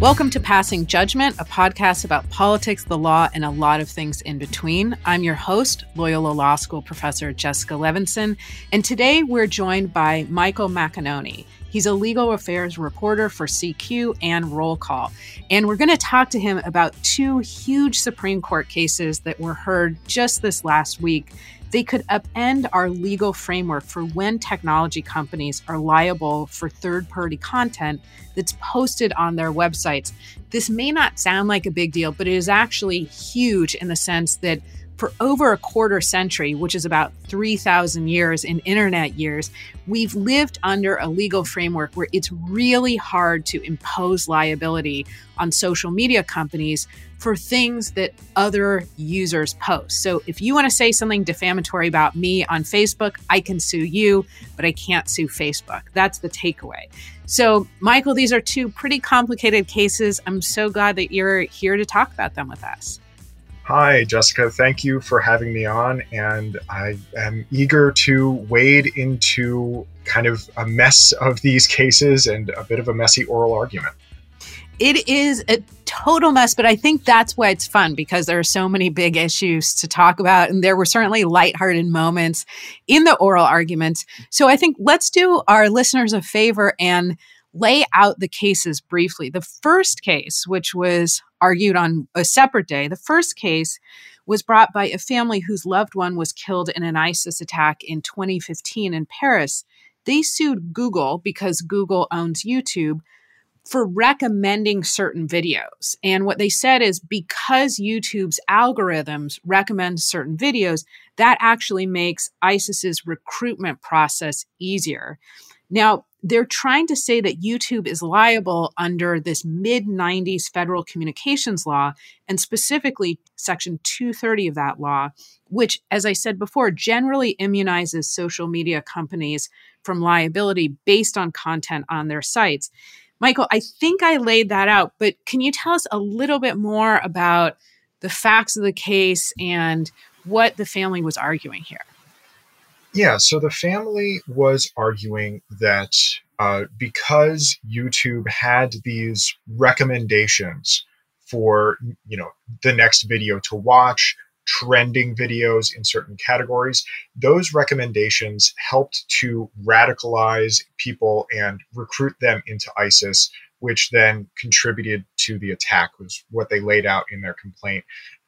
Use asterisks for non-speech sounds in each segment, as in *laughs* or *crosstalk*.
Welcome to Passing Judgment, a podcast about politics, the law, and a lot of things in between. I'm your host, Loyola Law School professor Jessica Levinson, and today we're joined by Michael Macagnone. He's a legal affairs reporter for CQ and Roll Call. And we're going to talk to him about two huge Supreme Court cases that were heard just this last week they could upend our legal framework for when technology companies are liable for third party content that's posted on their websites. This may not sound like a big deal, but it is actually huge in the sense that for over a quarter century, which is about 3,000 years in internet years, we've lived under a legal framework where it's really hard to impose liability on social media companies for things that other users post. So if you want to say something defamatory about me on Facebook, I can sue you, but I can't sue Facebook. That's the takeaway. So, Michael, these are two pretty complicated cases. I'm so glad that you're here to talk about them with us. Hi, Jessica. Thank you for having me on. And I am eager to wade into kind of a mess of these cases and a bit of a messy oral argument. It is a total mess, but I think that's why it's fun because there are so many big issues to talk about. And there were certainly lighthearted moments in the oral arguments. So I think let's do our listeners a favor and lay out the cases briefly. The first case, which was argued on a separate day, the first case was brought by a family whose loved one was killed in an ISIS attack in 2015 in Paris. They sued Google because Google owns YouTube for recommending certain videos. And what they said is because YouTube's algorithms recommend certain videos, that actually makes ISIS's recruitment process easier. Now, they're trying to say that YouTube is liable under this mid 90s federal communications law, and specifically Section 230 of that law, which, as I said before, generally immunizes social media companies from liability based on content on their sites. Michael, I think I laid that out, but can you tell us a little bit more about the facts of the case and what the family was arguing here? Yeah, so the family was arguing that uh, because YouTube had these recommendations for you know the next video to watch, trending videos in certain categories, those recommendations helped to radicalize people and recruit them into ISIS, which then contributed to the attack. Was what they laid out in their complaint.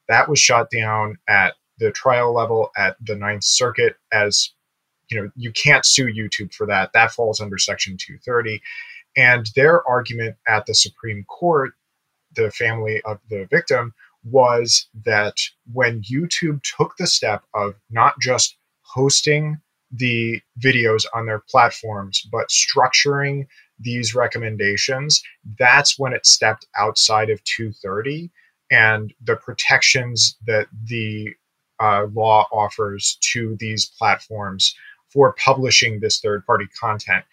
That was shot down at the trial level at the Ninth Circuit as you know you can't sue YouTube for that. That falls under Section 230. And their argument at the Supreme Court, the family of the victim, was that when YouTube took the step of not just hosting the videos on their platforms, but structuring these recommendations, that's when it stepped outside of 230 and the protections that the uh, law offers to these platforms for publishing this third party content.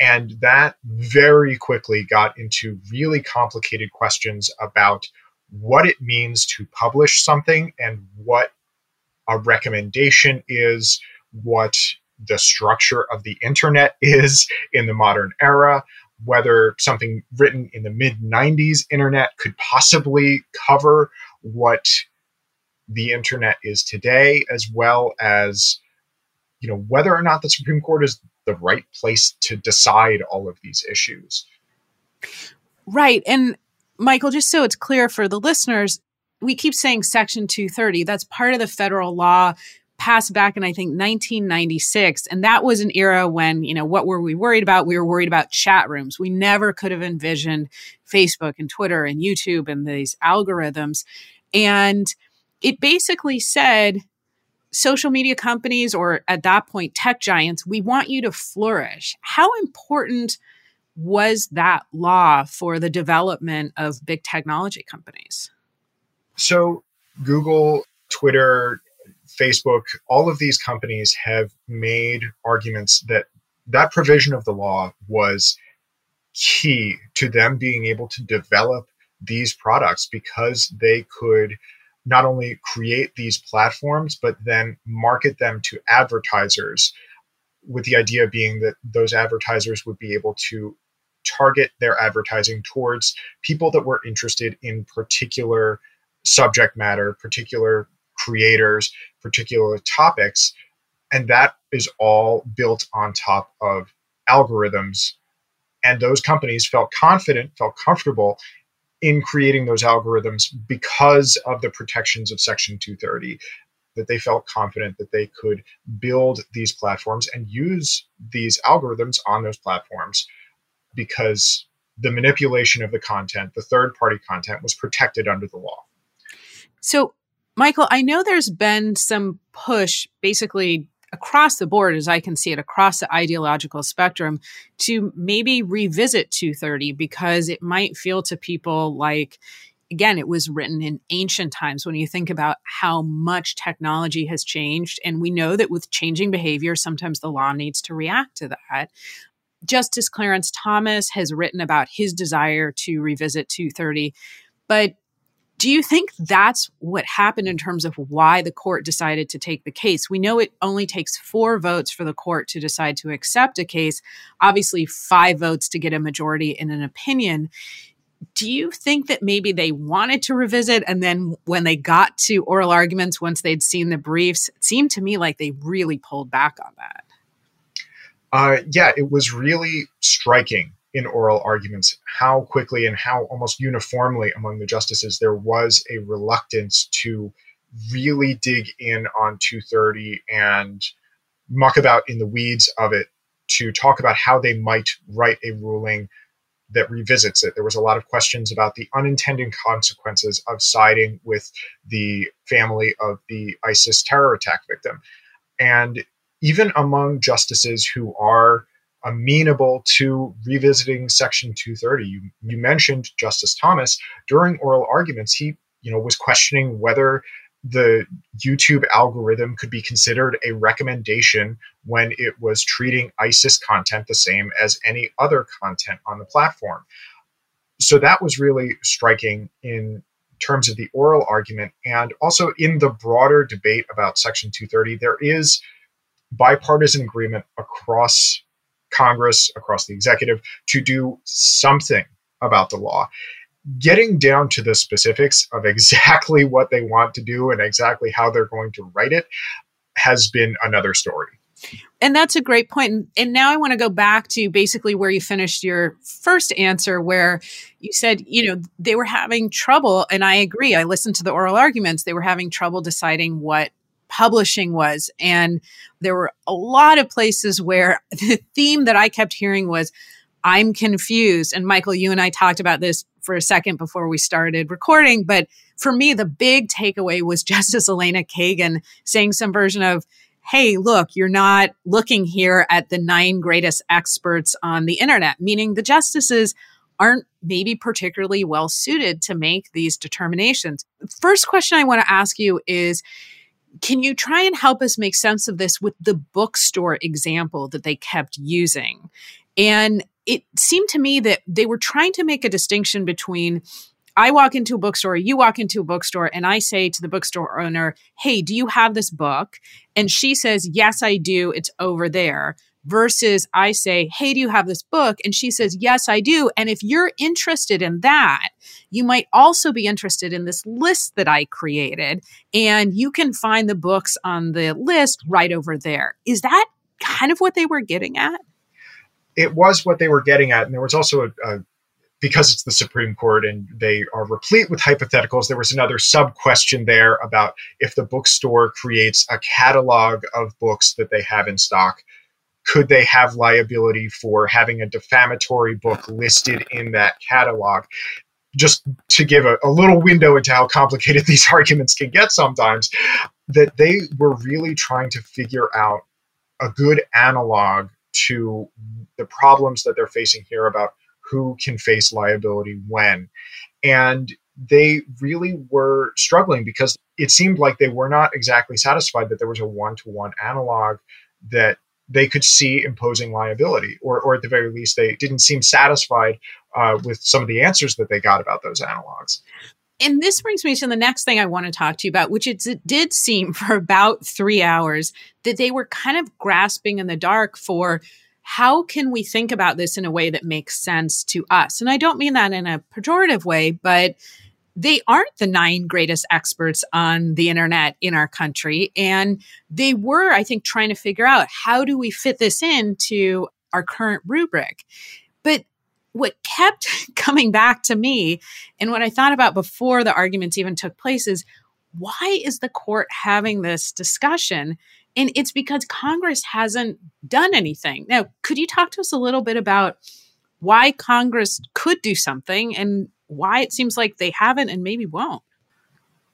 And that very quickly got into really complicated questions about what it means to publish something and what a recommendation is, what the structure of the internet *laughs* is in the modern era, whether something written in the mid 90s internet could possibly cover what the internet is today, as well as you know whether or not the Supreme Court is the right place to decide all of these issues. Right. And Michael, just so it's clear for the listeners, we keep saying Section 230. That's part of the federal law passed back in I think 1996 and that was an era when you know what were we worried about we were worried about chat rooms we never could have envisioned Facebook and Twitter and YouTube and these algorithms and it basically said social media companies or at that point tech giants, we want you to flourish. How important was that law for the development of big technology companies? So, Google, Twitter, Facebook, all of these companies have made arguments that that provision of the law was key to them being able to develop these products because they could not only create these platforms, but then market them to advertisers with the idea being that those advertisers would be able to target their advertising towards people that were interested in particular subject matter, particular creators, particular topics. And that is all built on top of algorithms. And those companies felt confident, felt comfortable in creating those algorithms because of the protections of Section 230, that they felt confident that they could build these platforms and use these algorithms on those platforms because the manipulation of the content, the third party content, was protected under the law. So, Michael, I know there's been some push basically across the board, as I can see it, across the ideological spectrum, to maybe revisit 230 because it might feel to people like, again, it was written in ancient times when you think about how much technology has changed. And we know that with changing behavior, sometimes the law needs to react to that. Justice Clarence Thomas has written about his desire to revisit 230. But do you think that's what happened in terms of why the court decided to take the case? We know it only takes four votes for the court to decide to accept a case, obviously, five votes to get a majority in an opinion. Do you think that maybe they wanted to revisit and then when they got to oral arguments, once they'd seen the briefs, it seemed to me like they really pulled back on that? Uh, yeah, it was really striking in oral arguments how quickly and how almost uniformly among the justices there was a reluctance to really dig in on 230 and muck about in the weeds of it to talk about how they might write a ruling that revisits it. There was a lot of questions about the unintended consequences of siding with the family of the ISIS terror attack victim. And even among justices who are amenable to revisiting Section 230. You, you mentioned Justice Thomas during oral arguments. He, you know, was questioning whether the YouTube algorithm could be considered a recommendation when it was treating ISIS content the same as any other content on the platform. So that was really striking in terms of the oral argument. And also in the broader debate about Section 230, there is bipartisan agreement across Congress, across the executive to do something about the law. Getting down to the specifics of exactly what they want to do and exactly how they're going to write it has been another story. And that's a great point. And now I want to go back to basically where you finished your first answer, where you said, you know, they were having trouble. And I agree. I listened to the oral arguments. They were having trouble deciding what publishing was. And there were a lot of places where *laughs* the theme that I kept hearing was, I'm confused. And Michael, you and I talked about this for a second before we started recording. But for me, the big takeaway was *laughs* Justice Elena Kagan saying some version of, Hey, look, you're not looking here at the nine greatest experts on the internet, meaning the justices aren't maybe particularly well suited to make these determinations. First question I want to ask you is can you try and help us make sense of this with the bookstore example that they kept using? And it seemed to me that they were trying to make a distinction between I walk into a bookstore, you walk into a bookstore, and I say to the bookstore owner, Hey, do you have this book? And she says, Yes, I do. It's over there versus I say, Hey, do you have this book? And she says, Yes, I do. And if you're interested in that, you might also be interested in this list that I created. And you can find the books on the list right over there. Is that kind of what they were getting at? It was what they were getting at. And there was also a, a because it's the Supreme Court and they are replete with hypotheticals, there was another sub question there about if the bookstore creates a catalog of books that they have in stock, could they have liability for having a defamatory book listed in that catalog? Just to give a, a little window into how complicated *laughs* these arguments can get sometimes, that they were really trying to figure out a good analog to the problems that they're facing here about who can face liability when. And they really were struggling because it seemed like they were not exactly satisfied that there was a one to one analog that they could see imposing liability, or, or at the very least, they didn't seem satisfied uh, with some of the answers that they got about those analogs. And this brings me to the next thing I want to talk to you about, which it did seem *laughs* for about three hours that they were kind of grasping in the dark for how can we think about this in a way that makes sense to us? And I don't mean that in a pejorative way, but they aren't the nine greatest experts on the internet in our country. And they were, I think, trying to figure out how do we fit this into our current rubric. But what kept *laughs* coming back to me and what I thought about before the arguments even took place is why is the court having this discussion? And it's because Congress hasn't done anything. Now, could you talk to us a little bit about why Congress could do something and why it seems like they haven't and maybe won't?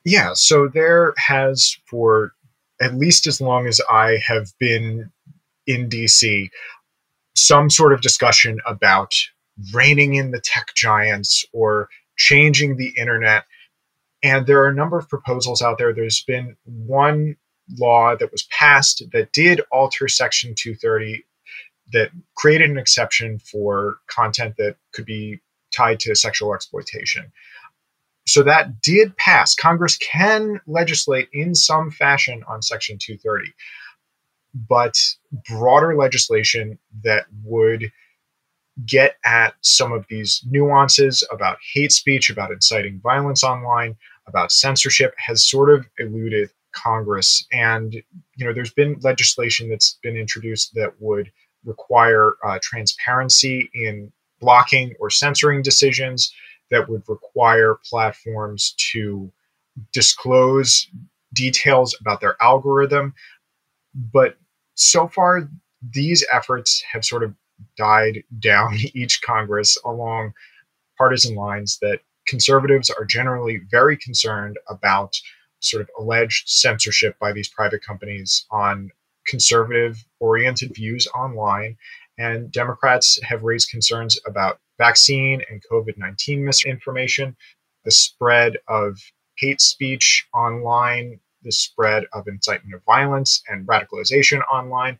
Yeah, so there has, for at least as long as I have been in DC, some sort of discussion about reining in the tech giants or changing the internet. And there are a number of proposals out there. There's been one law that was passed that did alter Section 230 that created an exception for content that could be tied to sexual exploitation. So that did pass. Congress can legislate in some fashion on Section 230, but broader legislation that would get at some of these nuances about hate speech, about inciting violence online, about censorship has sort of eluded Congress. And, you know, there's been legislation that's been introduced that would require uh, transparency in blocking or censoring decisions, that would require platforms to disclose details about their algorithm. But so far, these efforts have sort of died down *laughs* each Congress along partisan lines that conservatives are generally very concerned about sort of alleged censorship by these private companies on conservative oriented views online. And Democrats have raised concerns about vaccine and COVID 19 misinformation, the spread of hate speech online, the spread of incitement of violence and radicalization online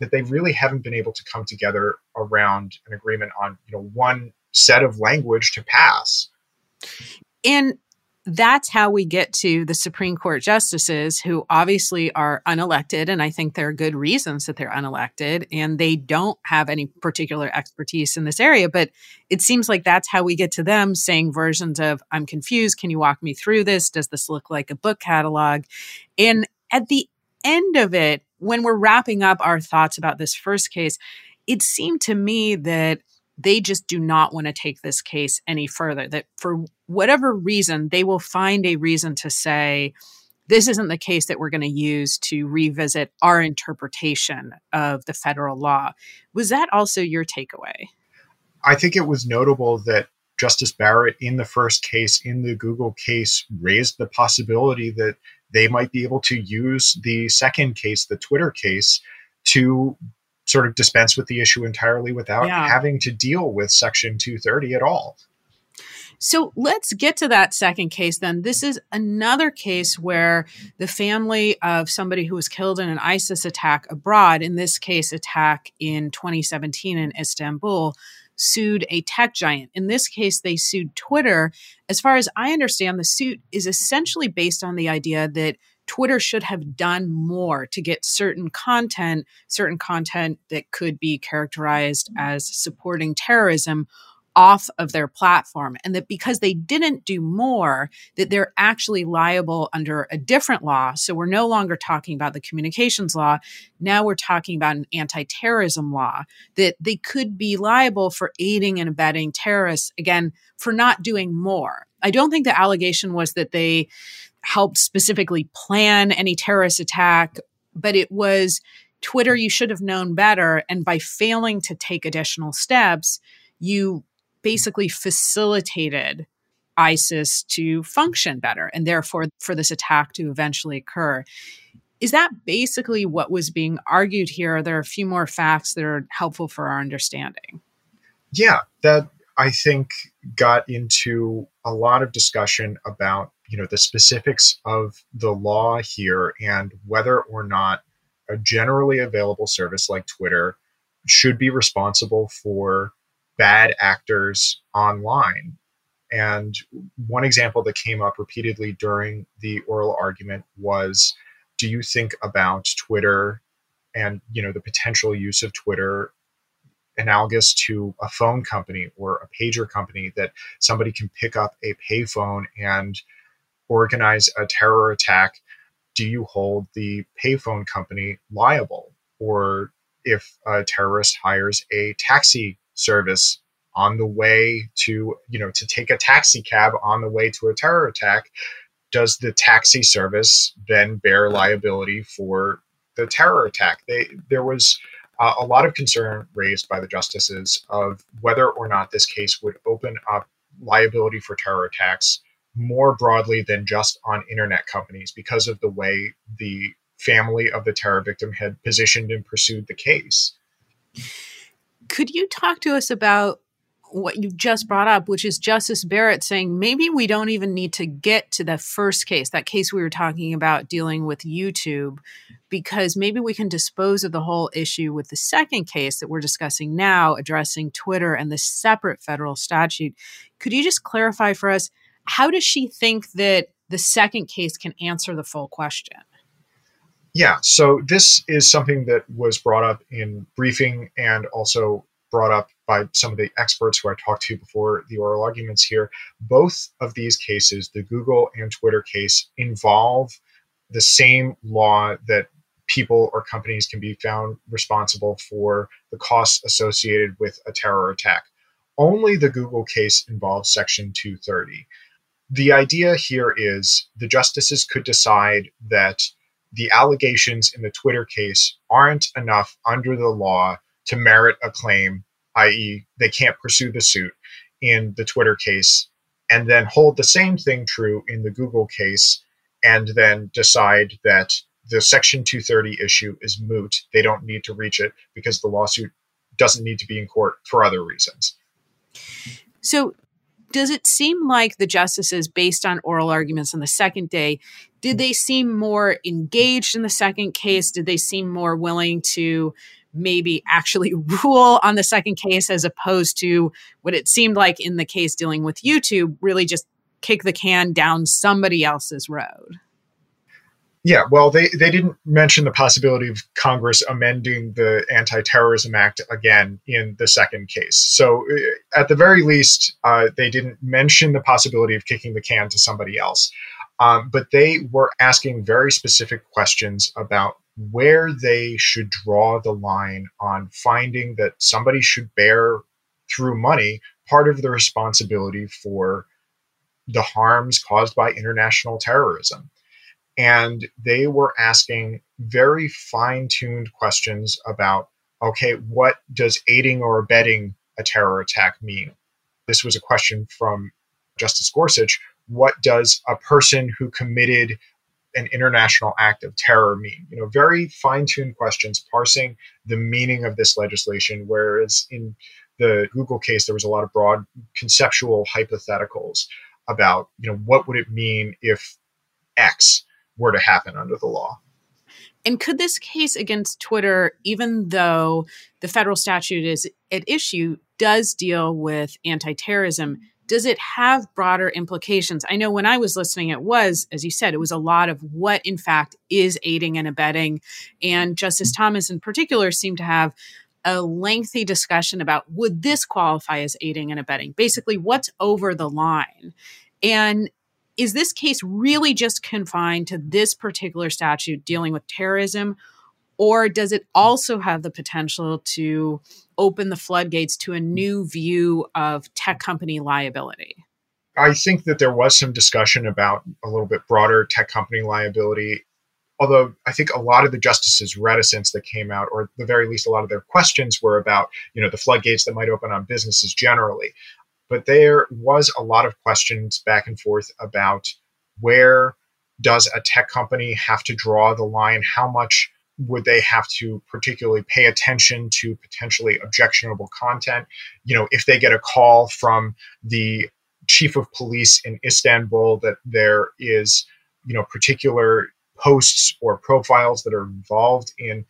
that they really haven't been able to come together around an agreement on you know one set of language to pass. And that's how we get to the Supreme Court justices who obviously are unelected. And I think there are good reasons that they're unelected and they don't have any particular expertise in this area. But it seems like that's how we get to them saying versions of, I'm confused. Can you walk me through this? Does this look like a book catalog? And at the end of it, when we're wrapping up our thoughts about this first case, it seemed to me that they just do not want to take this case any further. That for whatever reason, they will find a reason to say, this isn't the case that we're going to use to revisit our interpretation of the federal law. Was that also your takeaway? I think it was notable that Justice Barrett, in the first case, in the Google case, raised the possibility that they might be able to use the second case, the Twitter case, to sort of dispense with the issue entirely without yeah. having to deal with Section 230 at all. So let's get to that second case then. This is another case where the family of somebody who was killed in an ISIS attack abroad, in this case, attack in 2017 in Istanbul, sued a tech giant. In this case, they sued Twitter. As far as I understand, the suit is essentially based on the idea that Twitter should have done more to get certain content, certain content that could be characterized as supporting terrorism off of their platform and that because they didn't do more that they're actually liable under a different law so we're no longer talking about the communications law now we're talking about an anti-terrorism law that they could be liable for aiding and abetting terrorists again for not doing more i don't think the allegation was that they helped specifically plan any terrorist attack but it was Twitter, you should have known better. And by failing to take additional steps, you basically facilitated ISIS to function better and therefore for this attack to eventually occur. Is that basically what was being argued here? Are there a few more facts that are helpful for our understanding? Yeah, that I think got into a lot of discussion about you know the specifics of the law here and whether or not a generally available service like Twitter should be responsible for bad actors online. And one example that came up repeatedly during the oral argument was do you think about Twitter and you know the potential use of Twitter analogous to a phone company or a pager company that somebody can pick up a payphone and organize a terror attack. Do you hold the payphone company liable? Or if a terrorist hires a taxi service on the way to, you know, to take a taxi cab on the way to a terror attack, does the taxi service then bear liability for the terror attack? They, there was uh, a lot of concern raised by the justices of whether or not this case would open up liability for terror attacks more broadly than just on internet companies because of the way the family of the terror victim had positioned and pursued the case. Could you talk to us about what you just brought up, which is Justice Barrett saying maybe we don't even need to get to the first case, that case we were talking about dealing with YouTube, because maybe we can dispose of the whole issue with the second case that we're discussing now, addressing Twitter and the separate federal statute. Could you just clarify for us how does she think that the second case can answer the full question? Yeah, so this is something that was brought up in briefing and also brought up by some of the experts who I talked to before the oral arguments here. Both of these cases, the Google and Twitter case, involve the same law that people or companies can be found responsible for the costs associated with a terror attack. Only the Google case involves Section 230. The idea here is the justices could decide that the allegations in the Twitter case aren't enough under the law to merit a claim, i.e., they can't pursue the suit in the Twitter case, and then hold the same thing true in the Google case, and then decide that the Section 230 issue is moot. They don't need to reach it because the lawsuit doesn't need to be in court for other reasons. So, does it seem like the justices, based on oral arguments on the second day, did they seem more engaged in the second case? Did they seem more willing to maybe actually *laughs* rule on the second case as opposed to what it seemed like in the case dealing with YouTube, really just kick the can down somebody else's road? Yeah, well, they, they didn't mention the possibility of Congress amending the Anti Terrorism Act again in the second case. So, uh, at the very least, uh, they didn't mention the possibility of kicking the can to somebody else. Um, but they were asking very specific questions about where they should draw the line on finding that somebody should bear through money part of the responsibility for the harms caused by international terrorism. And they were asking very fine tuned questions about okay, what does aiding or abetting a terror attack mean? This was a question from Justice Gorsuch. What does a person who committed an international act of terror mean? You know, very fine-tuned questions parsing the meaning of this legislation, whereas in the Google case, there was a lot of broad conceptual hypotheticals about, you know, what would it mean if X were to happen under the law. And could this case against Twitter, even though the federal statute is at issue, does deal with anti terrorism, does it have broader implications? I know when I was listening, it was, as you said, it was a lot of what, in fact, is aiding and abetting. And Justice Thomas, in particular, seemed to have a lengthy discussion about would this qualify as aiding and abetting? Basically, what's over the line? And is this case really just confined to this particular statute dealing with terrorism? Or does it also have the potential to open the floodgates to a new view of tech company liability? I think that there was some discussion about a little bit broader tech company liability. Although I think a lot of the justices' reticence that came out, or at the very least, a lot of their questions were about, you know, the floodgates that might open on businesses generally. But there was a lot of questions back and forth about where does a tech company have to draw the line? How much would they have to particularly pay attention to potentially objectionable content? You know, if they get a call from the chief of police in Istanbul that there is, you know, particular posts or profiles that are involved in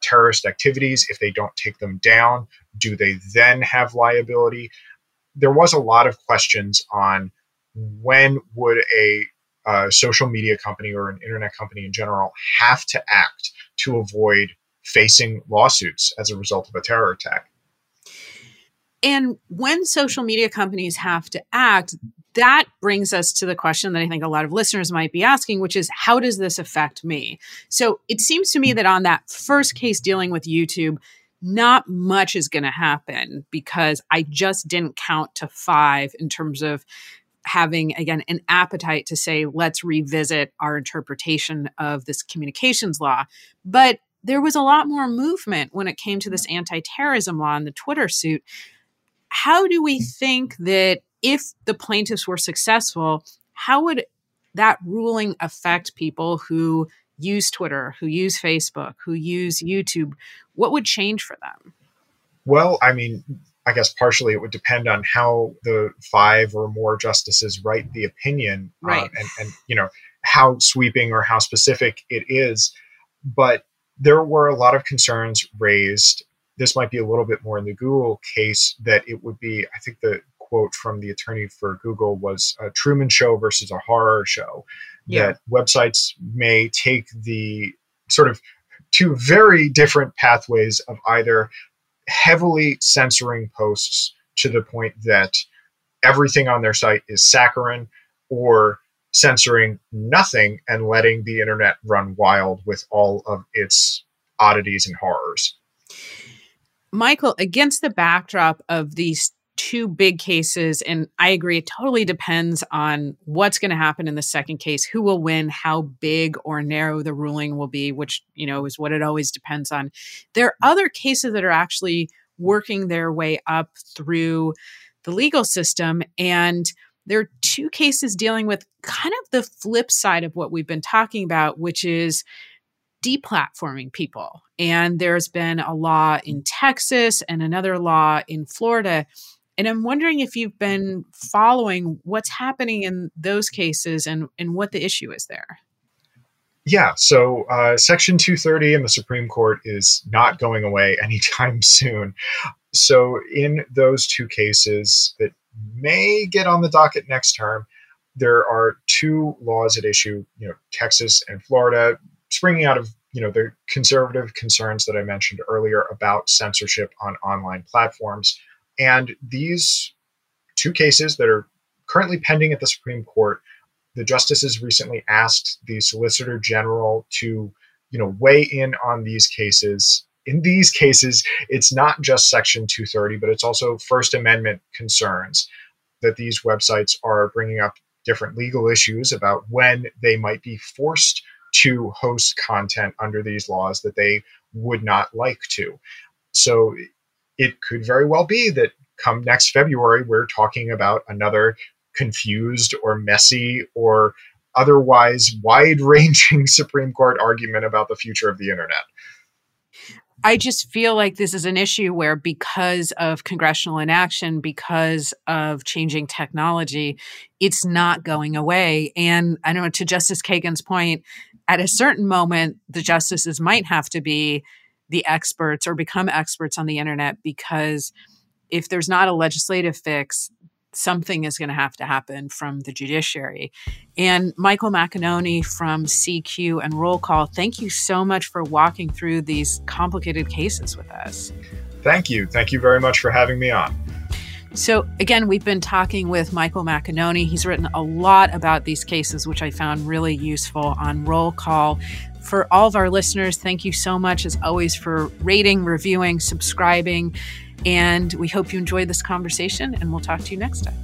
terrorist activities, if they don't take them down, do they then have liability? There was a lot of questions on when would a social media company or an internet company in general have to act to avoid facing lawsuits as a result of a terror attack. And when social media companies have to act, that brings us to the question that I think a lot of listeners might be asking, which is how does this affect me? So it seems to me that on that first case dealing with YouTube, not much is going to happen because I just didn't count to five in terms of having, again, an appetite to say, let's revisit our interpretation of this communications law. But there was a lot more movement when it came to this anti terrorism law in the Twitter suit. How do we think that if the plaintiffs were successful, how would that ruling affect people who use Twitter, who use Facebook, who use YouTube? What would change for them? Well, I mean, I guess partially it would depend on how the five or more justices write the opinion, uh, right? and, and you know how sweeping or how specific it is. But there were a lot of concerns raised. This might be a little bit more in the Google case that it would be. I think the quote from the attorney for Google was a Truman Show versus a horror show. Yeah. That websites may take the sort of two very different pathways of either heavily censoring posts to the point that everything on their site is saccharine or censoring nothing and letting the internet run wild with all of its oddities and horrors. Michael, against the backdrop of these two big cases, and I agree, it totally depends on what's going to happen in the second case, who will win, how big or narrow the ruling will be, which, you know, is what it always depends on. There are other cases that are actually working their way up through the legal system. And there are two cases dealing with kind of the flip side of what we've been talking about, which is deplatforming people. And there's been a law in Texas and another law in Florida and I'm wondering if you've been following what's happening in those cases and, and what the issue is there. Yeah, so uh, Section 230 in the Supreme Court is not going away *laughs* anytime soon. So, in those two cases that may get on the docket next term, there are two laws at issue, you know, Texas and Florida, springing out of you know the conservative concerns that I mentioned earlier about censorship on online platforms. And these two cases that are currently pending at the Supreme Court, the justices recently asked the Solicitor General to, you know, weigh in on these cases. In these cases, it's not just Section 230, but it's also First Amendment concerns that these websites are bringing up different legal issues about when they might be forced to host content under these laws that they would not like to. So it could very well be that come next February, we're talking about another confused or messy or otherwise wide ranging *laughs* Supreme Court argument about the future of the internet. I just feel like this is an issue where, because of congressional inaction, because of changing technology, it's not going away. And I don't know to Justice Kagan's point, at a certain moment, the justices might have to be the experts or become experts on the internet because if there's not a legislative fix, something is going to have to happen from the judiciary. And Michael Macagnone from CQ and Roll Call, thank you so much for walking through these complicated cases with us. Thank you. Thank you very much for having me on. So, again, we've been talking with Michael Macagnone. He's written a lot about these cases, which I found really useful on Roll Call. For all of our listeners, thank you so much, as always, for rating, reviewing, subscribing. And we hope you enjoyed this conversation, and we'll talk to you next time.